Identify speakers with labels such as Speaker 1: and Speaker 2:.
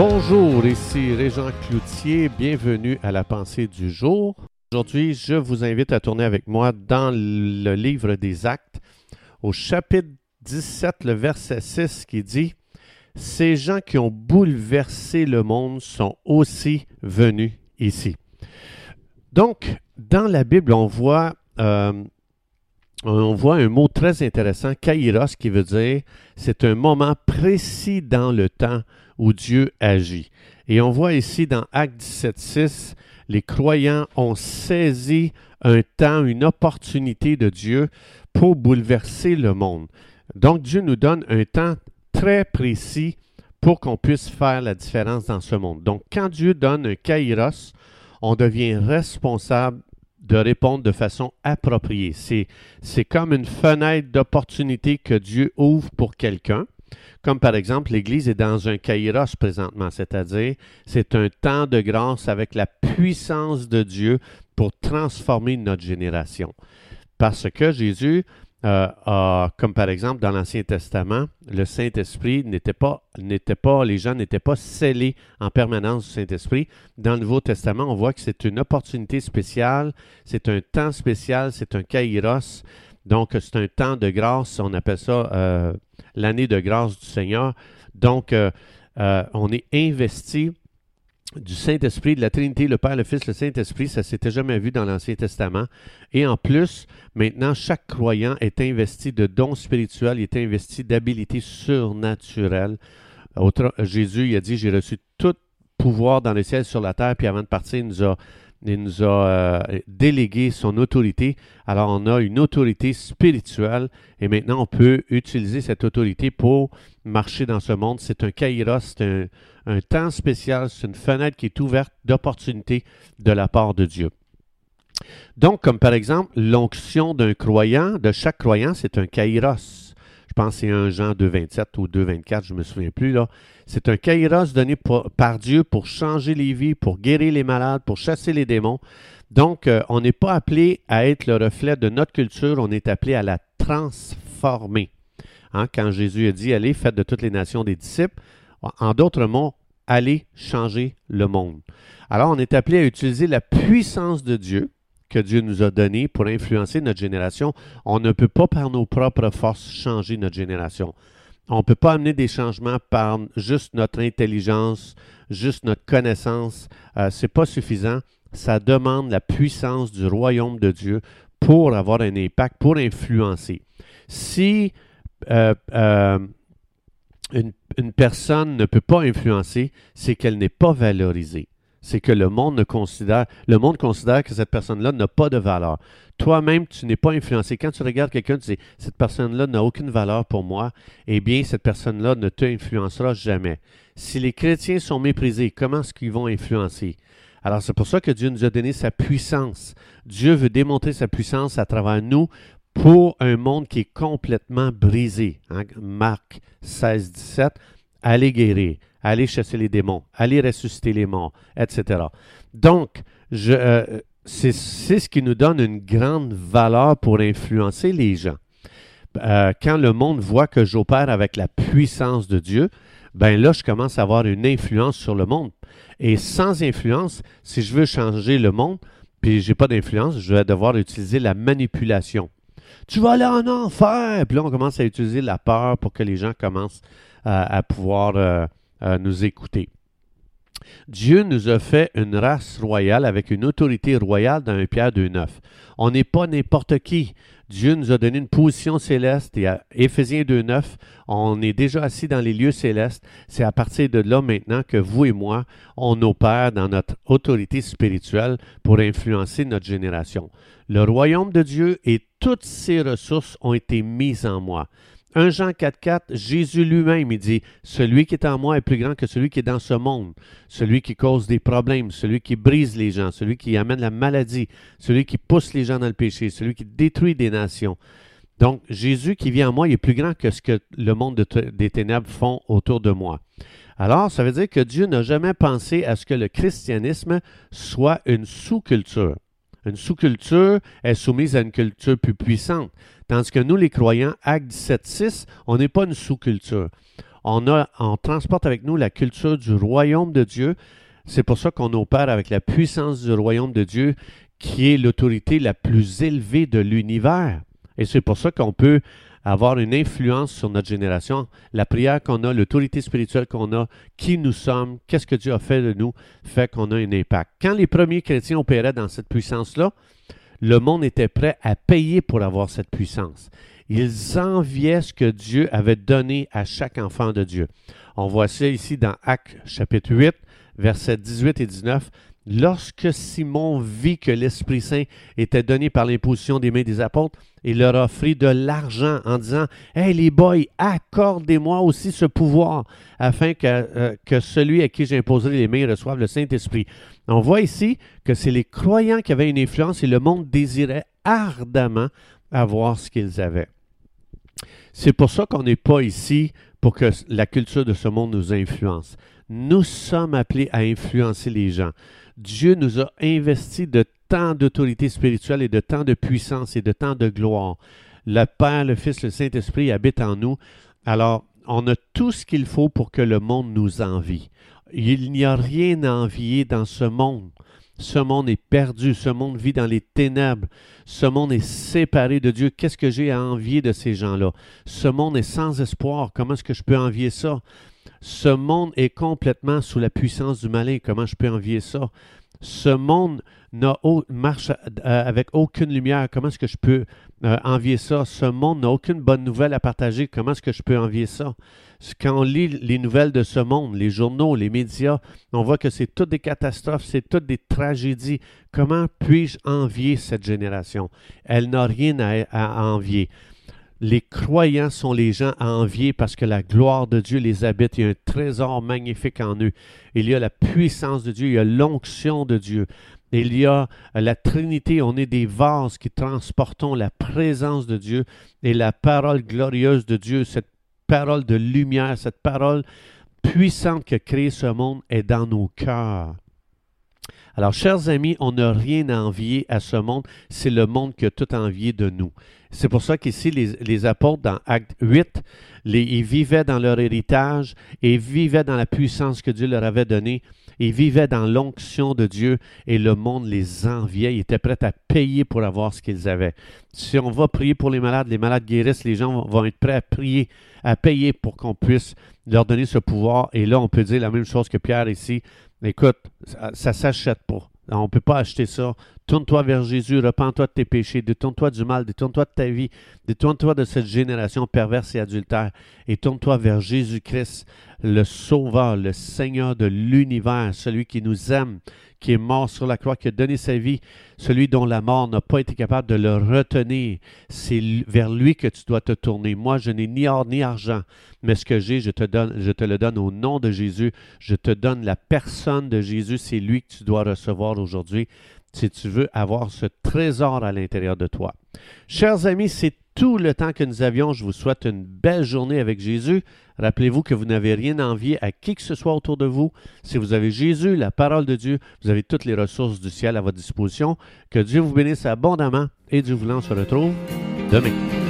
Speaker 1: Bonjour, ici Régent Cloutier, bienvenue à la pensée du jour. Aujourd'hui, je vous invite à tourner avec moi dans le livre des Actes, au chapitre 17, le verset 6 qui dit Ces gens qui ont bouleversé le monde sont aussi venus ici. Donc, dans la Bible, on voit, euh, on voit un mot très intéressant, kairos, qui veut dire c'est un moment précis dans le temps où Dieu agit. Et on voit ici dans Acte 17.6, les croyants ont saisi un temps, une opportunité de Dieu pour bouleverser le monde. Donc Dieu nous donne un temps très précis pour qu'on puisse faire la différence dans ce monde. Donc quand Dieu donne un kairos, on devient responsable de répondre de façon appropriée. C'est comme une fenêtre d'opportunité que Dieu ouvre pour quelqu'un. Comme par exemple, l'Église est dans un kairos présentement, c'est-à-dire c'est un temps de grâce avec la puissance de Dieu pour transformer notre génération. Parce que Jésus euh, comme par exemple dans l'Ancien Testament, le Saint-Esprit n'était pas, n'était pas, les gens n'étaient pas scellés en permanence du Saint-Esprit. Dans le Nouveau Testament, on voit que c'est une opportunité spéciale, c'est un temps spécial, c'est un kairos. Donc, c'est un temps de grâce, on appelle ça euh, l'année de grâce du Seigneur. Donc, euh, on est investi du Saint-Esprit, de la Trinité, le Père, le Fils, le Saint-Esprit, ça s'était jamais vu dans l'Ancien Testament. Et en plus, maintenant, chaque croyant est investi de dons spirituels, il est investi d'habilités surnaturelles. Jésus il a dit, j'ai reçu tout pouvoir dans le ciel sur la terre, puis avant de partir, il nous a il nous a euh, délégué son autorité. Alors on a une autorité spirituelle et maintenant on peut utiliser cette autorité pour marcher dans ce monde. C'est un kairos, c'est un, temps spécial, c'est une fenêtre qui est ouverte d'opportunité de la part de Dieu. Donc, comme par exemple, l'onction d'un croyant, de chaque croyant, c'est un kairos. Pense que c'est un Jean 2.27 ou 2.24, je ne me souviens plus. là. C'est un kairos donné par Dieu pour changer les vies, pour guérir les malades, pour chasser les démons. Donc, euh, on n'est pas appelé à être le reflet de notre culture, on est appelé à la transformer. Hein, quand Jésus a dit, allez, faites de toutes les nations des disciples, en d'autres mots, allez changer le monde. Alors, on est appelé à utiliser la puissance de Dieu que Dieu nous a donnée pour influencer notre génération. On ne peut pas par nos propres forces changer notre génération. On ne peut pas amener des changements par juste notre intelligence, juste notre connaissance. Euh, Ce n'est pas suffisant. Ça demande la puissance du royaume de Dieu pour avoir un impact, pour influencer. Si euh, euh, une personne ne peut pas influencer, c'est qu'elle n'est pas valorisée c'est que le monde considère, que cette personne-là n'a pas de valeur. Toi-même, tu n'es pas influencé. Quand tu regardes quelqu'un, tu dis cette personne-là n'a aucune valeur pour moi. Eh bien, cette personne-là ne t'influencera jamais. Si les chrétiens sont méprisés, comment est-ce qu'ils vont influencer? Alors, c'est pour ça que Dieu nous a donné sa puissance. Dieu veut démontrer sa puissance à travers nous pour un monde qui est complètement brisé. Hein? Marc 16, 17, allez guérir aller chasser les démons, aller ressusciter les morts, etc. Donc, euh, c'est ce qui nous donne une grande valeur pour influencer les gens. Euh, quand le monde voit que j'opère avec la puissance de Dieu, ben là, je commence à avoir une influence sur le monde. Et sans influence, si je veux changer le monde, puis j'ai pas d'influence, je vais devoir utiliser la manipulation. Tu vas aller en enfer! Puis là, on commence à utiliser la peur pour que les gens commencent à pouvoir euh, nous écouter. Dieu nous a fait une race royale avec une autorité royale dans un Pierre 2.9. On n'est pas n'importe qui. Dieu nous a donné une position céleste et à Éphésiens 2.9, on est déjà assis dans les lieux célestes. C'est à partir de là maintenant que vous et moi, on opère dans notre autorité spirituelle pour influencer notre génération. Le royaume de Dieu et toutes ses ressources ont été mises en moi. 1 Jean 4.4, Jésus lui-même, il dit, Celui qui est en moi est plus grand que celui qui est dans ce monde, celui qui cause des problèmes, celui qui brise les gens, celui qui amène la maladie, celui qui pousse les gens dans le péché, celui qui détruit des nations. Donc, Jésus qui vient en moi, est plus grand que ce que le monde des ténèbres font autour de moi. Alors, ça veut dire que Dieu n'a jamais pensé à ce que le christianisme soit une sous-culture. Une sous-culture est soumise à une culture plus puissante. Tandis que nous, les croyants, Acte 17.6, on n'est pas une sous-culture. On, on transporte avec nous la culture du royaume de Dieu. C'est pour ça qu'on opère avec la puissance du royaume de Dieu, qui est l'autorité la plus élevée de l'univers. Et c'est pour ça qu'on peut avoir une influence sur notre génération. La prière qu'on a, l'autorité spirituelle qu'on a, qui nous sommes, qu'est-ce que Dieu a fait de nous, fait qu'on a un impact. Quand les premiers chrétiens opéraient dans cette puissance-là, le monde était prêt à payer pour avoir cette puissance. Ils enviaient ce que Dieu avait donné à chaque enfant de Dieu. On voit ça ici dans Actes chapitre 8, versets 18 et 19. Lorsque Simon vit que l'Esprit Saint était donné par l'imposition des mains des apôtres, il leur offrit de l'argent en disant Hey les boys, accordez-moi aussi ce pouvoir afin que, euh, que celui à qui j'imposerai les mains reçoive le Saint-Esprit. On voit ici que c'est les croyants qui avaient une influence et le monde désirait ardemment avoir ce qu'ils avaient. C'est pour ça qu'on n'est pas ici pour que la culture de ce monde nous influence. Nous sommes appelés à influencer les gens. Dieu nous a investi de tant d'autorité spirituelle et de tant de puissance et de tant de gloire. Le Père, le Fils, le Saint-Esprit habitent en nous. Alors, on a tout ce qu'il faut pour que le monde nous envie. Il n'y a rien à envier dans ce monde. Ce monde est perdu, ce monde vit dans les ténèbres, ce monde est séparé de Dieu. Qu'est-ce que j'ai à envier de ces gens-là? Ce monde est sans espoir. Comment est-ce que je peux envier ça? Ce monde est complètement sous la puissance du malin. Comment je peux envier ça? Ce monde marche euh, avec aucune lumière. Comment est-ce que je peux euh, envier ça? Ce monde n'a aucune bonne nouvelle à partager. Comment est-ce que je peux envier ça? Quand on lit les nouvelles de ce monde, les journaux, les médias, on voit que c'est toutes des catastrophes, c'est toutes des tragédies. Comment puis-je envier cette génération? Elle n'a rien à envier. Les croyants sont les gens à envier parce que la gloire de Dieu les habite. Il y a un trésor magnifique en eux. Il y a la puissance de Dieu, il y a l'onction de Dieu. Il y a la Trinité, on est des vases qui transportons la présence de Dieu et la parole glorieuse de Dieu, cette parole de lumière, cette parole puissante qui a créé ce monde est dans nos cœurs. Alors, chers amis, on n'a rien à envier à ce monde, c'est le monde qui a tout envié de nous. C'est pour ça qu'ici, les, apôtres, dans Acte 8, ils vivaient dans leur héritage et vivaient dans la puissance que Dieu leur avait donnée. Ils vivaient dans l'onction de Dieu et le monde les enviait. Ils étaient prêts à payer pour avoir ce qu'ils avaient. Si on va prier pour les malades, les malades guérissent, les gens vont être prêts à prier, à payer pour qu'on puisse leur donner ce pouvoir. Et là, on peut dire la même chose que Pierre ici. Écoute, ça ne s'achète pas. On ne peut pas acheter ça. Tourne-toi vers Jésus, repens-toi de tes péchés, détourne-toi du mal, détourne-toi de ta vie, détourne-toi de cette génération perverse et adultère et tourne-toi vers Jésus-Christ, le Sauveur, le Seigneur de l'univers, celui qui nous aime, qui est mort sur la croix, qui a donné sa vie, celui dont la mort n'a pas été capable de le retenir. C'est vers lui que tu dois te tourner. Moi, je n'ai ni or ni argent, mais ce que j'ai, je te je te le donne au nom de Jésus. Je te donne la personne de Jésus. C'est lui que tu dois recevoir aujourd'hui si tu veux avoir ce trésor à l'intérieur de toi. Chers amis, c'est tout le temps que nous avions. Je vous souhaite une belle journée avec Jésus. Rappelez-vous que vous n'avez rien à envier à qui que ce soit autour de vous. Si vous avez Jésus, la parole de Dieu, vous avez toutes les ressources du ciel à votre disposition. Que Dieu vous bénisse abondamment et Dieu voulant, on se retrouve demain.